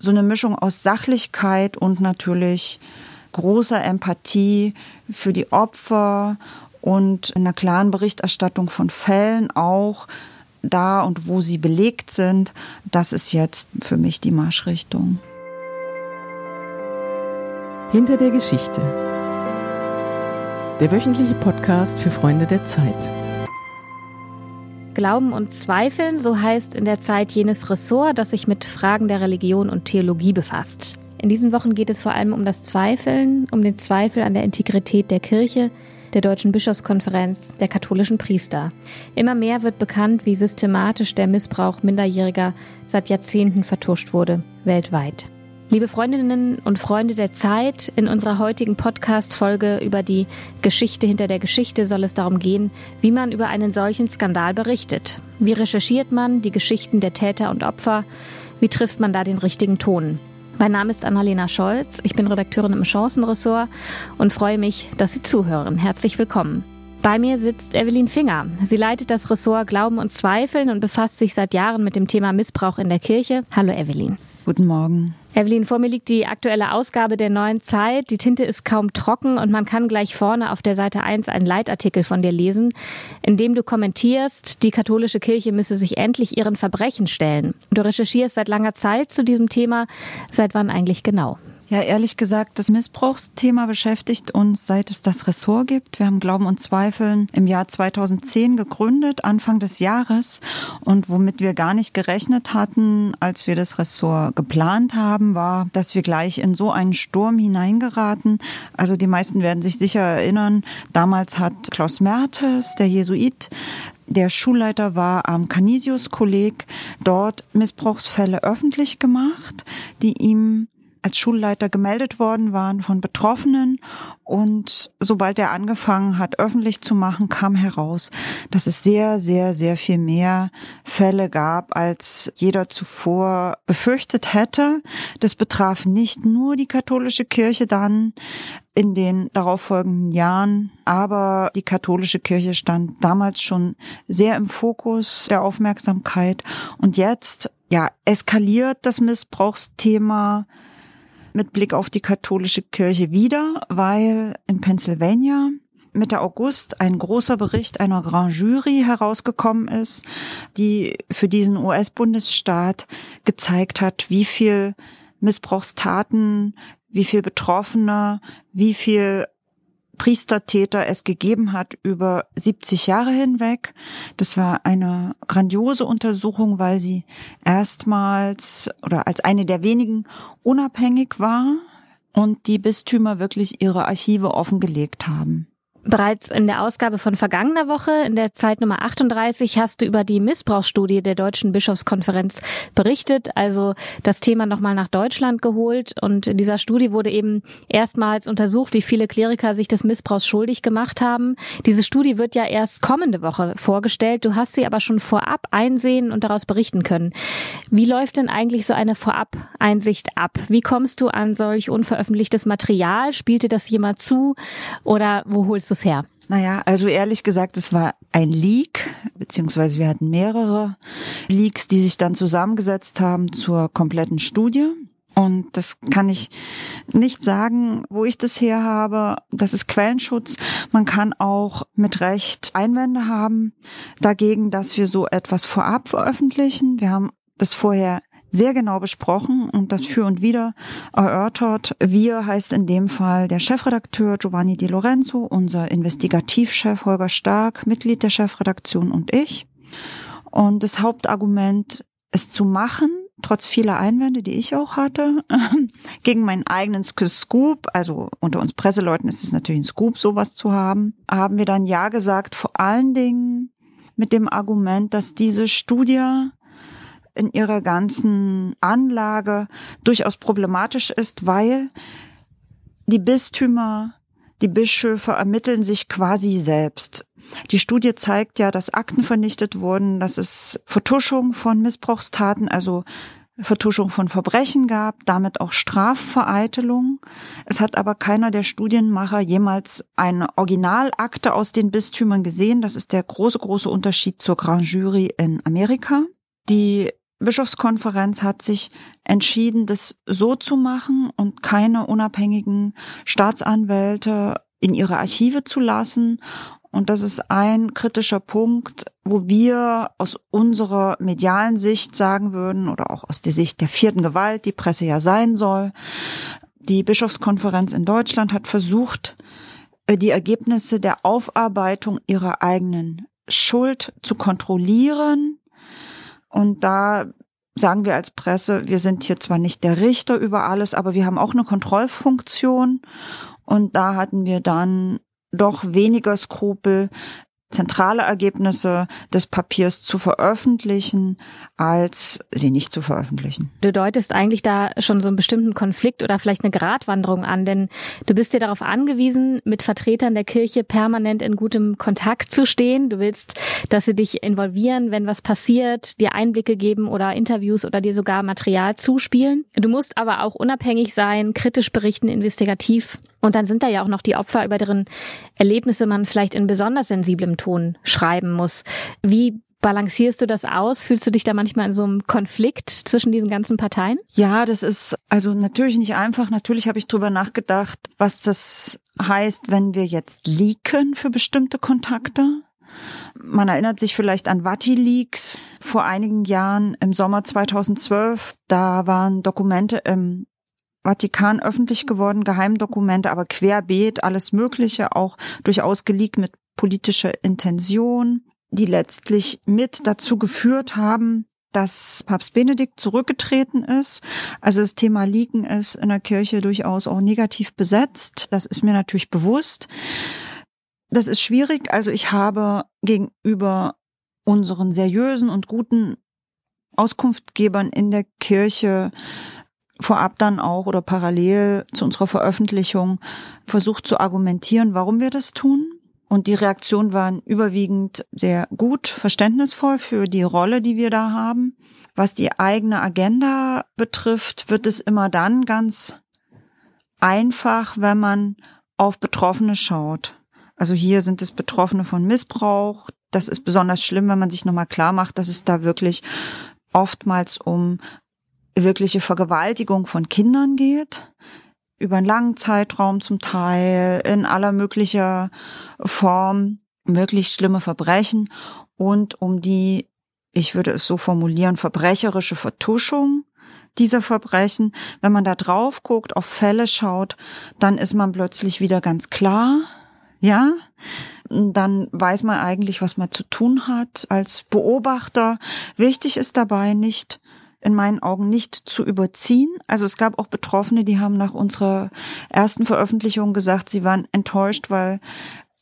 so eine Mischung aus Sachlichkeit und natürlich großer Empathie für die Opfer und einer klaren Berichterstattung von Fällen auch da und wo sie belegt sind. Das ist jetzt für mich die Marschrichtung. Hinter der Geschichte. Der wöchentliche Podcast für Freunde der Zeit. Glauben und Zweifeln, so heißt in der Zeit jenes Ressort, das sich mit Fragen der Religion und Theologie befasst. In diesen Wochen geht es vor allem um das Zweifeln, um den Zweifel an der Integrität der Kirche, der Deutschen Bischofskonferenz, der katholischen Priester. Immer mehr wird bekannt, wie systematisch der Missbrauch Minderjähriger seit Jahrzehnten vertuscht wurde, weltweit. Liebe Freundinnen und Freunde der Zeit, in unserer heutigen Podcast-Folge über die Geschichte hinter der Geschichte soll es darum gehen, wie man über einen solchen Skandal berichtet. Wie recherchiert man die Geschichten der Täter und Opfer? Wie trifft man da den richtigen Ton? Mein Name ist Annalena Scholz, ich bin Redakteurin im Chancenressort und freue mich, dass Sie zuhören. Herzlich willkommen. Bei mir sitzt Evelyn Finger. Sie leitet das Ressort Glauben und Zweifeln und befasst sich seit Jahren mit dem Thema Missbrauch in der Kirche. Hallo Evelyn. Guten Morgen. Evelyn, vor mir liegt die aktuelle Ausgabe der neuen Zeit. Die Tinte ist kaum trocken und man kann gleich vorne auf der Seite 1 einen Leitartikel von dir lesen, in dem du kommentierst, die katholische Kirche müsse sich endlich ihren Verbrechen stellen. Du recherchierst seit langer Zeit zu diesem Thema. Seit wann eigentlich genau? Ja, ehrlich gesagt, das Missbrauchsthema beschäftigt uns, seit es das Ressort gibt. Wir haben Glauben und Zweifeln im Jahr 2010 gegründet, Anfang des Jahres. Und womit wir gar nicht gerechnet hatten, als wir das Ressort geplant haben, war, dass wir gleich in so einen Sturm hineingeraten. Also die meisten werden sich sicher erinnern, damals hat Klaus Mertes, der Jesuit, der Schulleiter war am Canisius-Kolleg, dort Missbrauchsfälle öffentlich gemacht, die ihm als Schulleiter gemeldet worden waren von Betroffenen. Und sobald er angefangen hat, öffentlich zu machen, kam heraus, dass es sehr, sehr, sehr viel mehr Fälle gab, als jeder zuvor befürchtet hätte. Das betraf nicht nur die katholische Kirche dann in den darauffolgenden Jahren, aber die katholische Kirche stand damals schon sehr im Fokus der Aufmerksamkeit. Und jetzt, ja, eskaliert das Missbrauchsthema mit Blick auf die katholische Kirche wieder, weil in Pennsylvania Mitte August ein großer Bericht einer Grand Jury herausgekommen ist, die für diesen US-Bundesstaat gezeigt hat, wie viel Missbrauchstaten, wie viel Betroffene, wie viel Priestertäter es gegeben hat über 70 Jahre hinweg. Das war eine grandiose Untersuchung, weil sie erstmals oder als eine der wenigen unabhängig war und die Bistümer wirklich ihre Archive offengelegt haben. Bereits in der Ausgabe von vergangener Woche, in der Zeit Nummer 38, hast du über die Missbrauchsstudie der Deutschen Bischofskonferenz berichtet, also das Thema nochmal nach Deutschland geholt. Und in dieser Studie wurde eben erstmals untersucht, wie viele Kleriker sich des Missbrauchs schuldig gemacht haben. Diese Studie wird ja erst kommende Woche vorgestellt. Du hast sie aber schon vorab einsehen und daraus berichten können. Wie läuft denn eigentlich so eine Vorab-Einsicht ab? Wie kommst du an solch unveröffentlichtes Material? Spielt dir das jemand zu? Oder wo holst du es her? Naja, also ehrlich gesagt, es war ein Leak, beziehungsweise wir hatten mehrere Leaks, die sich dann zusammengesetzt haben zur kompletten Studie. Und das kann ich nicht sagen, wo ich das her habe. Das ist Quellenschutz. Man kann auch mit Recht Einwände haben dagegen, dass wir so etwas vorab veröffentlichen. Wir haben das vorher sehr genau besprochen und das für und wieder erörtert. Wir heißt in dem Fall der Chefredakteur Giovanni Di Lorenzo, unser Investigativchef Holger Stark, Mitglied der Chefredaktion und ich. Und das Hauptargument, es zu machen, trotz vieler Einwände, die ich auch hatte, gegen meinen eigenen Scoop, also unter uns Presseleuten ist es natürlich ein Scoop, sowas zu haben, haben wir dann Ja gesagt, vor allen Dingen mit dem Argument, dass diese Studie in ihrer ganzen Anlage durchaus problematisch ist, weil die Bistümer, die Bischöfe ermitteln sich quasi selbst. Die Studie zeigt ja, dass Akten vernichtet wurden, dass es Vertuschung von Missbrauchstaten, also Vertuschung von Verbrechen gab, damit auch Strafvereitelung. Es hat aber keiner der Studienmacher jemals eine Originalakte aus den Bistümern gesehen. Das ist der große, große Unterschied zur Grand Jury in Amerika. Die Bischofskonferenz hat sich entschieden, das so zu machen und keine unabhängigen Staatsanwälte in ihre Archive zu lassen. Und das ist ein kritischer Punkt, wo wir aus unserer medialen Sicht sagen würden oder auch aus der Sicht der vierten Gewalt, die Presse ja sein soll. Die Bischofskonferenz in Deutschland hat versucht, äh, die Ergebnisse der Aufarbeitung ihrer eigenen Schuld zu kontrollieren. Und da sagen wir als Presse, wir sind hier zwar nicht der Richter über alles, aber wir haben auch eine Kontrollfunktion. Und da hatten wir dann doch weniger Skrupel, zentrale Ergebnisse des Papiers zu veröffentlichen, als sie nicht zu veröffentlichen. Du deutest eigentlich da schon so einen bestimmten Konflikt oder vielleicht eine Gratwanderung an, denn du bist dir darauf angewiesen, mit Vertretern der Kirche permanent in gutem Kontakt zu stehen. Du willst, dass sie dich involvieren, wenn was passiert, dir Einblicke geben oder Interviews oder dir sogar Material zuspielen. Du musst aber auch unabhängig sein, kritisch berichten, investigativ. Und dann sind da ja auch noch die Opfer, über deren Erlebnisse man vielleicht in besonders sensiblem Ton schreiben muss. Wie balancierst du das aus? Fühlst du dich da manchmal in so einem Konflikt zwischen diesen ganzen Parteien? Ja, das ist also natürlich nicht einfach. Natürlich habe ich drüber nachgedacht, was das heißt, wenn wir jetzt leaken für bestimmte Kontakte. Man erinnert sich vielleicht an Vati-Leaks vor einigen Jahren im Sommer 2012. Da waren Dokumente im Vatikan öffentlich geworden, Geheimdokumente, aber querbeet, alles Mögliche, auch durchaus geleakt mit politischer Intention, die letztlich mit dazu geführt haben, dass Papst Benedikt zurückgetreten ist. Also das Thema Leaken ist in der Kirche durchaus auch negativ besetzt. Das ist mir natürlich bewusst. Das ist schwierig. Also ich habe gegenüber unseren seriösen und guten Auskunftgebern in der Kirche vorab dann auch oder parallel zu unserer Veröffentlichung versucht zu argumentieren, warum wir das tun. Und die Reaktionen waren überwiegend sehr gut, verständnisvoll für die Rolle, die wir da haben. Was die eigene Agenda betrifft, wird es immer dann ganz einfach, wenn man auf Betroffene schaut. Also hier sind es Betroffene von Missbrauch. Das ist besonders schlimm, wenn man sich nochmal klar macht, dass es da wirklich oftmals um wirkliche Vergewaltigung von Kindern geht, über einen langen Zeitraum zum Teil, in aller möglicher Form, wirklich schlimme Verbrechen und um die, ich würde es so formulieren, verbrecherische Vertuschung dieser Verbrechen. Wenn man da drauf guckt, auf Fälle schaut, dann ist man plötzlich wieder ganz klar, ja, dann weiß man eigentlich, was man zu tun hat als Beobachter. Wichtig ist dabei nicht, in meinen Augen nicht zu überziehen. Also es gab auch Betroffene, die haben nach unserer ersten Veröffentlichung gesagt, sie waren enttäuscht, weil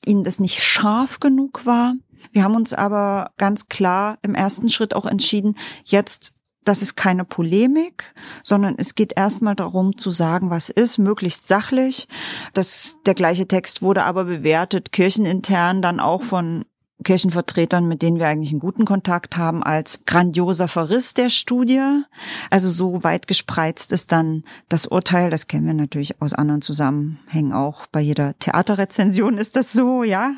ihnen das nicht scharf genug war. Wir haben uns aber ganz klar im ersten Schritt auch entschieden, jetzt das ist keine Polemik, sondern es geht erstmal darum zu sagen, was ist, möglichst sachlich. Das, der gleiche Text wurde aber bewertet, kirchenintern dann auch von Kirchenvertretern, mit denen wir eigentlich einen guten Kontakt haben, als grandioser Verriss der Studie. Also so weit gespreizt ist dann das Urteil. Das kennen wir natürlich aus anderen Zusammenhängen auch. Bei jeder Theaterrezension ist das so, ja.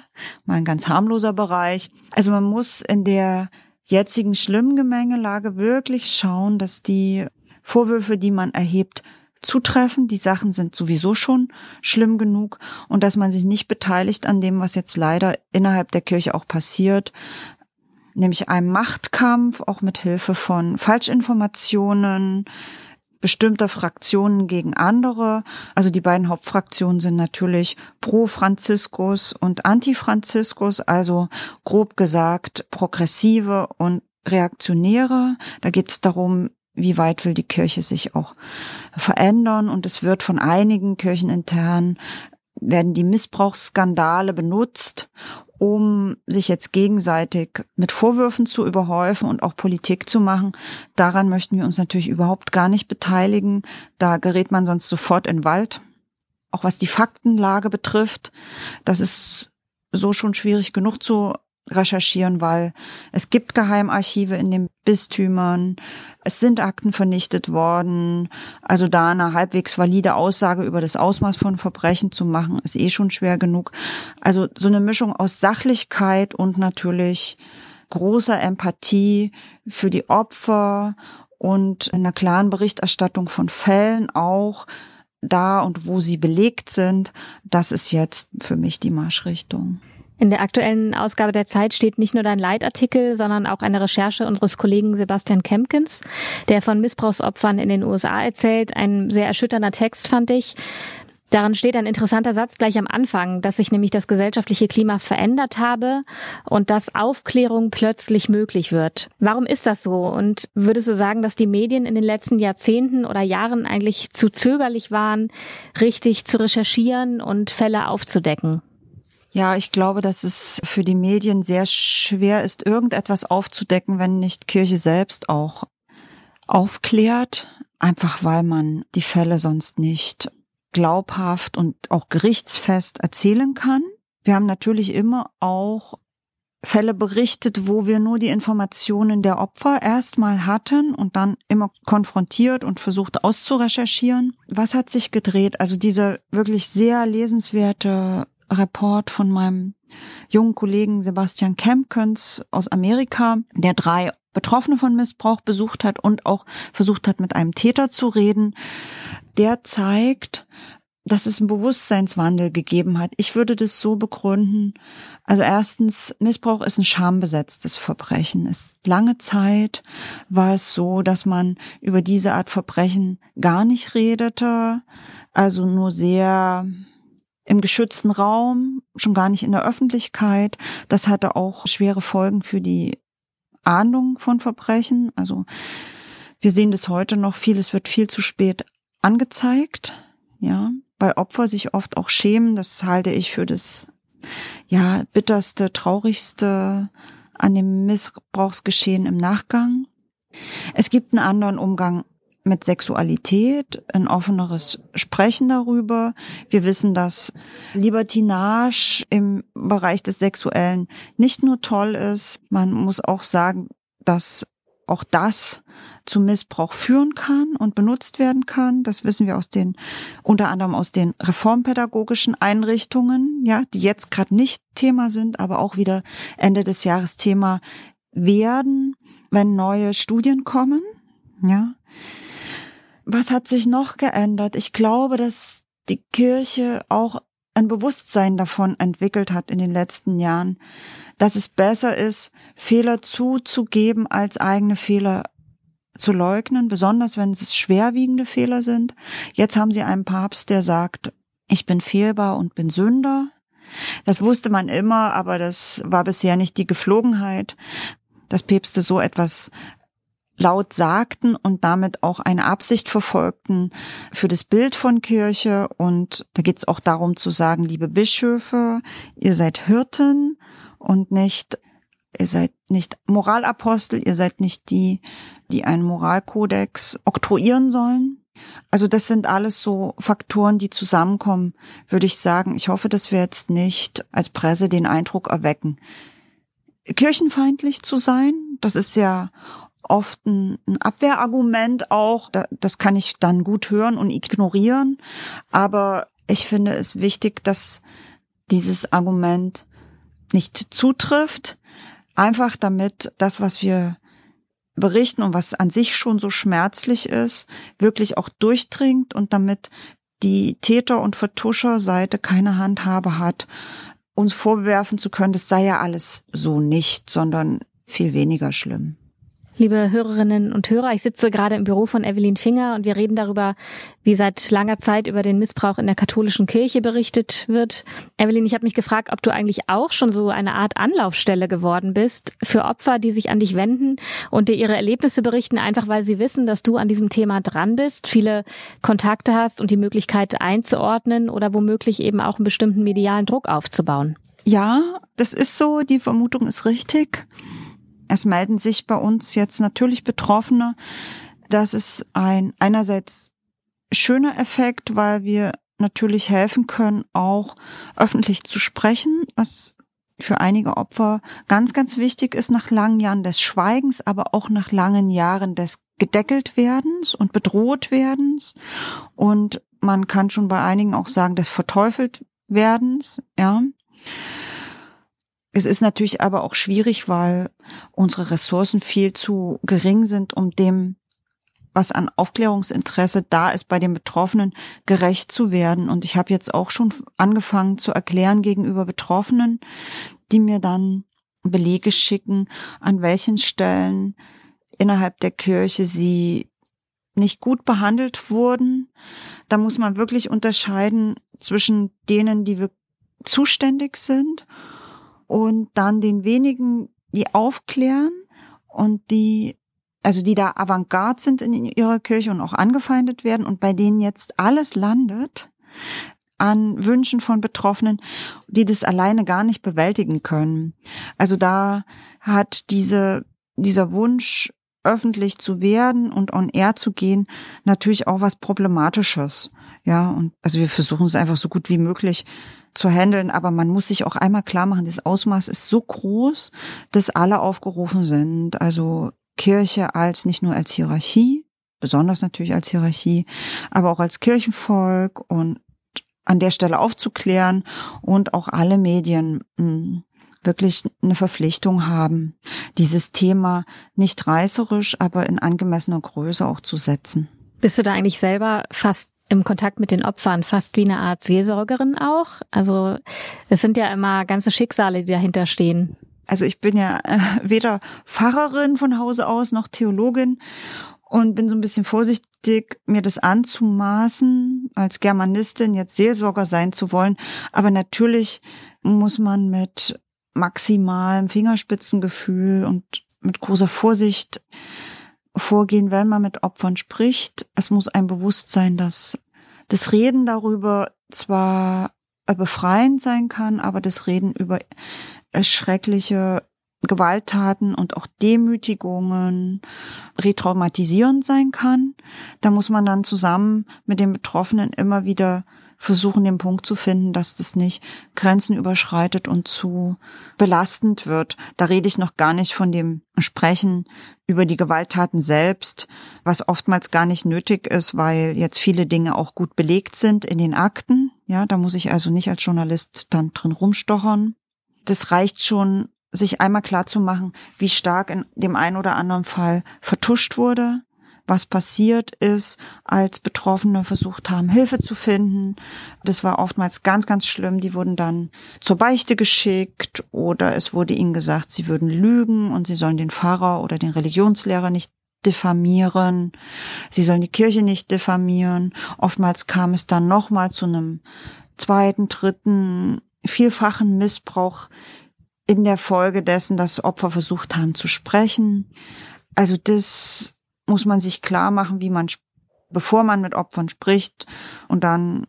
Mal ein ganz harmloser Bereich. Also man muss in der jetzigen schlimmen Gemengelage wirklich schauen, dass die Vorwürfe, die man erhebt, zutreffen. Die Sachen sind sowieso schon schlimm genug und dass man sich nicht beteiligt an dem, was jetzt leider innerhalb der Kirche auch passiert, nämlich einem Machtkampf, auch mit Hilfe von Falschinformationen bestimmter Fraktionen gegen andere. Also die beiden Hauptfraktionen sind natürlich pro Franziskus und Anti-Franziskus, also grob gesagt progressive und Reaktionäre. Da geht es darum, wie weit will die Kirche sich auch verändern. Und es wird von einigen kirchenintern, werden die Missbrauchsskandale benutzt, um sich jetzt gegenseitig mit Vorwürfen zu überhäufen und auch Politik zu machen. Daran möchten wir uns natürlich überhaupt gar nicht beteiligen. Da gerät man sonst sofort in Wald. Auch was die Faktenlage betrifft, das ist so schon schwierig genug zu recherchieren, weil es gibt Geheimarchive in den Bistümern, es sind Akten vernichtet worden. Also da eine halbwegs valide Aussage über das Ausmaß von Verbrechen zu machen, ist eh schon schwer genug. Also so eine Mischung aus Sachlichkeit und natürlich großer Empathie für die Opfer und einer klaren Berichterstattung von Fällen auch da und wo sie belegt sind. Das ist jetzt für mich die Marschrichtung. In der aktuellen Ausgabe der Zeit steht nicht nur dein Leitartikel, sondern auch eine Recherche unseres Kollegen Sebastian Kempkins, der von Missbrauchsopfern in den USA erzählt. Ein sehr erschütternder Text fand ich. Daran steht ein interessanter Satz gleich am Anfang, dass sich nämlich das gesellschaftliche Klima verändert habe und dass Aufklärung plötzlich möglich wird. Warum ist das so? Und würdest du sagen, dass die Medien in den letzten Jahrzehnten oder Jahren eigentlich zu zögerlich waren, richtig zu recherchieren und Fälle aufzudecken? Ja, ich glaube, dass es für die Medien sehr schwer ist, irgendetwas aufzudecken, wenn nicht Kirche selbst auch aufklärt, einfach weil man die Fälle sonst nicht glaubhaft und auch gerichtsfest erzählen kann. Wir haben natürlich immer auch Fälle berichtet, wo wir nur die Informationen der Opfer erstmal hatten und dann immer konfrontiert und versucht auszurecherchieren. Was hat sich gedreht? Also dieser wirklich sehr lesenswerte Report von meinem jungen Kollegen Sebastian Kempkens aus Amerika, der drei Betroffene von Missbrauch besucht hat und auch versucht hat, mit einem Täter zu reden, der zeigt, dass es einen Bewusstseinswandel gegeben hat. Ich würde das so begründen. Also erstens, Missbrauch ist ein schambesetztes Verbrechen. Es, lange Zeit war es so, dass man über diese Art Verbrechen gar nicht redete, also nur sehr im geschützten Raum, schon gar nicht in der Öffentlichkeit. Das hatte auch schwere Folgen für die Ahndung von Verbrechen. Also wir sehen das heute noch, vieles wird viel zu spät angezeigt, ja, weil Opfer sich oft auch schämen. Das halte ich für das, ja, bitterste, traurigste an dem Missbrauchsgeschehen im Nachgang. Es gibt einen anderen Umgang mit Sexualität, ein offeneres Sprechen darüber. Wir wissen, dass Libertinage im Bereich des Sexuellen nicht nur toll ist, man muss auch sagen, dass auch das zu Missbrauch führen kann und benutzt werden kann. Das wissen wir aus den, unter anderem aus den reformpädagogischen Einrichtungen, ja, die jetzt gerade nicht Thema sind, aber auch wieder Ende des Jahres Thema werden, wenn neue Studien kommen, ja. Was hat sich noch geändert? Ich glaube, dass die Kirche auch ein Bewusstsein davon entwickelt hat in den letzten Jahren, dass es besser ist, Fehler zuzugeben, als eigene Fehler zu leugnen, besonders wenn es schwerwiegende Fehler sind. Jetzt haben sie einen Papst, der sagt, ich bin fehlbar und bin Sünder. Das wusste man immer, aber das war bisher nicht die Geflogenheit, dass Päpste so etwas laut sagten und damit auch eine Absicht verfolgten für das Bild von Kirche. Und da geht es auch darum zu sagen, liebe Bischöfe, ihr seid Hirten und nicht, ihr seid nicht Moralapostel, ihr seid nicht die, die einen Moralkodex oktroyieren sollen. Also das sind alles so Faktoren, die zusammenkommen, würde ich sagen. Ich hoffe, dass wir jetzt nicht als Presse den Eindruck erwecken, kirchenfeindlich zu sein. Das ist ja oft ein, ein Abwehrargument auch. Das kann ich dann gut hören und ignorieren. Aber ich finde es wichtig, dass dieses Argument nicht zutrifft. Einfach damit das, was wir berichten und was an sich schon so schmerzlich ist, wirklich auch durchdringt und damit die Täter- und Vertuscherseite keine Handhabe hat, uns vorwerfen zu können, das sei ja alles so nicht, sondern viel weniger schlimm. Liebe Hörerinnen und Hörer, ich sitze gerade im Büro von Evelyn Finger und wir reden darüber, wie seit langer Zeit über den Missbrauch in der katholischen Kirche berichtet wird. Evelyn, ich habe mich gefragt, ob du eigentlich auch schon so eine Art Anlaufstelle geworden bist für Opfer, die sich an dich wenden und dir ihre Erlebnisse berichten, einfach weil sie wissen, dass du an diesem Thema dran bist, viele Kontakte hast und die Möglichkeit einzuordnen oder womöglich eben auch einen bestimmten medialen Druck aufzubauen. Ja, das ist so, die Vermutung ist richtig. Es melden sich bei uns jetzt natürlich Betroffene. Das ist ein einerseits schöner Effekt, weil wir natürlich helfen können, auch öffentlich zu sprechen, was für einige Opfer ganz, ganz wichtig ist nach langen Jahren des Schweigens, aber auch nach langen Jahren des gedeckelt werdens und bedroht werdens. Und man kann schon bei einigen auch sagen, des verteufelt werdens, ja. Es ist natürlich aber auch schwierig, weil unsere Ressourcen viel zu gering sind, um dem, was an Aufklärungsinteresse da ist, bei den Betroffenen gerecht zu werden. Und ich habe jetzt auch schon angefangen zu erklären gegenüber Betroffenen, die mir dann Belege schicken, an welchen Stellen innerhalb der Kirche sie nicht gut behandelt wurden. Da muss man wirklich unterscheiden zwischen denen, die wir zuständig sind und dann den wenigen, die aufklären und die, also die da Avantgarde sind in ihrer Kirche und auch angefeindet werden und bei denen jetzt alles landet an Wünschen von Betroffenen, die das alleine gar nicht bewältigen können. Also da hat diese, dieser Wunsch, öffentlich zu werden und on air zu gehen, natürlich auch was Problematisches. Ja, und also wir versuchen es einfach so gut wie möglich zu handeln, aber man muss sich auch einmal klar machen, das Ausmaß ist so groß, dass alle aufgerufen sind. Also Kirche als nicht nur als Hierarchie, besonders natürlich als Hierarchie, aber auch als Kirchenvolk und an der Stelle aufzuklären und auch alle Medien mh, hm, wirklich eine Verpflichtung haben, dieses Thema nicht reißerisch, aber in angemessener Größe auch zu setzen. Bist du da eigentlich selber fast im Kontakt mit den Opfern fast wie eine Art Seelsorgerin auch. Also es sind ja immer ganze Schicksale, die dahinter stehen. Also ich bin ja äh, weder Pfarrerin von Hause aus noch Theologin und bin so ein bisschen vorsichtig, mir das anzumaßen, als Germanistin jetzt Seelsorger sein zu wollen. Aber natürlich muss man mit maximalem Fingerspitzengefühl und mit großer Vorsicht vorgehen, wenn man mit Opfern spricht. Es muss ein Bewusstsein, dass das Reden darüber zwar befreiend sein kann, aber das Reden über schreckliche Gewalttaten und auch Demütigungen retraumatisierend sein kann. Da muss man dann zusammen mit den Betroffenen immer wieder versuchen, den Punkt zu finden, dass das nicht Grenzen überschreitet und zu belastend wird. Da rede ich noch gar nicht von dem Sprechen über die Gewalttaten selbst, was oftmals gar nicht nötig ist, weil jetzt viele Dinge auch gut belegt sind in den Akten. Ja, da muss ich also nicht als Journalist dann drin rumstochern. Das reicht schon, sich einmal klar zu machen, wie stark in dem einen oder anderen Fall vertuscht wurde, was passiert ist, als Betroffene versucht haben, Hilfe zu finden. Das war oftmals ganz, ganz schlimm. Die wurden dann zur Beichte geschickt oder es wurde ihnen gesagt, sie würden lügen und sie sollen den Pfarrer oder den Religionslehrer nicht diffamieren. Sie sollen die Kirche nicht diffamieren. Oftmals kam es dann nochmal zu einem zweiten, dritten, vielfachen Missbrauch in der Folge dessen, dass Opfer versucht haben zu sprechen. Also das muss man sich klar machen, wie man, bevor man mit Opfern spricht. Und dann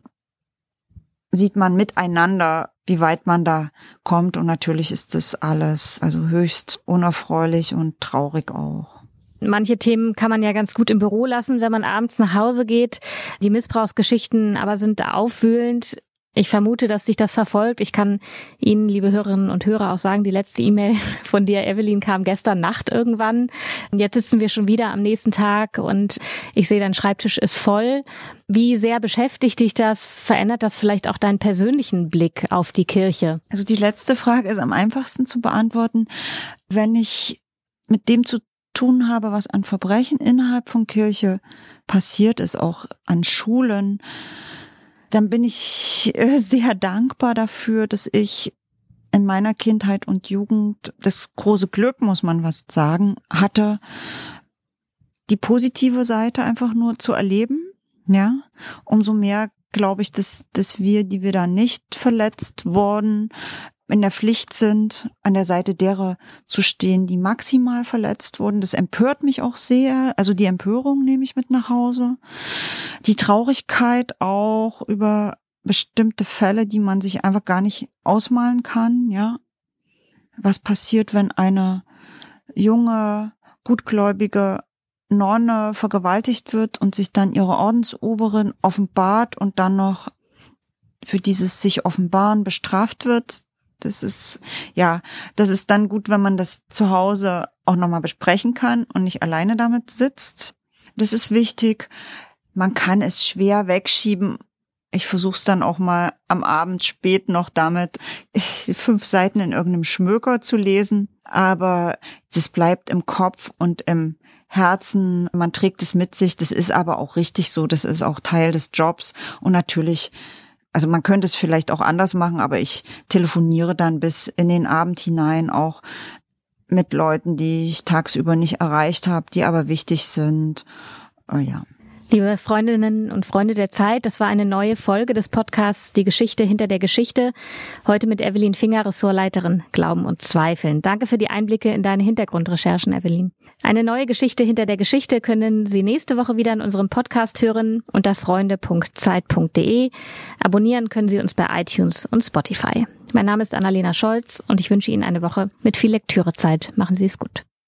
sieht man miteinander, wie weit man da kommt. Und natürlich ist das alles also höchst unerfreulich und traurig auch. Manche Themen kann man ja ganz gut im Büro lassen, wenn man abends nach Hause geht. Die Missbrauchsgeschichten aber sind aufwühlend. Ich vermute, dass sich das verfolgt. Ich kann Ihnen, liebe Hörerinnen und Hörer, auch sagen, die letzte E-Mail von dir, Evelyn, kam gestern Nacht irgendwann. Und jetzt sitzen wir schon wieder am nächsten Tag und ich sehe, dein Schreibtisch ist voll. Wie sehr beschäftigt dich das? Verändert das vielleicht auch deinen persönlichen Blick auf die Kirche? Also die letzte Frage ist am einfachsten zu beantworten. Wenn ich mit dem zu tun habe, was an Verbrechen innerhalb von Kirche passiert ist, auch an Schulen, dann bin ich äh, sehr dankbar dafür, dass ich in meiner Kindheit und Jugend das große Glück, muss man was sagen, hatte, die positive Seite einfach nur zu erleben. Ja, umso mehr glaube ich, dass, dass wir, die wir da nicht verletzt worden, in der Pflicht sind, an der Seite derer zu stehen, die maximal verletzt wurden. Das empört mich auch sehr. Also die Empörung nehme ich mit nach Hause. Die Traurigkeit auch über bestimmte Fälle, die man sich einfach gar nicht ausmalen kann, ja. Was passiert, wenn eine junge, gutgläubige Nonne vergewaltigt wird und sich dann ihre Ordensoberin offenbart und dann noch für dieses sich offenbaren bestraft wird, das ist, ja, das ist dann gut, wenn man das zu Hause auch nochmal besprechen kann und nicht alleine damit sitzt. Das ist wichtig. Man kann es schwer wegschieben, Ich versuche es dann auch mal am Abend spät noch damit, fünf Seiten in irgendeinem Schmöker zu lesen. Aber das bleibt im Kopf und im Herzen. Man trägt es mit sich. Das ist aber auch richtig so. Das ist auch Teil des Jobs. Und natürlich also man könnte es vielleicht auch anders machen, aber ich telefoniere dann bis in den Abend hinein auch mit Leuten, die ich tagsüber nicht erreicht habe, die aber wichtig sind. Oh ja. Liebe Freundinnen und Freunde der Zeit, das war eine neue Folge des Podcasts Die Geschichte hinter der Geschichte. Heute mit Evelyn Finger, Ressortleiterin Glauben und Zweifeln. Danke für die Einblicke in deine Hintergrundrecherchen, Evelyn. Eine neue Geschichte hinter der Geschichte können Sie nächste Woche wieder in unserem Podcast hören unter freunde.zeit.de. Abonnieren können Sie uns bei iTunes und Spotify. Mein Name ist Annalena Scholz und ich wünsche Ihnen eine Woche mit viel Lektürezeit. Machen Sie es gut.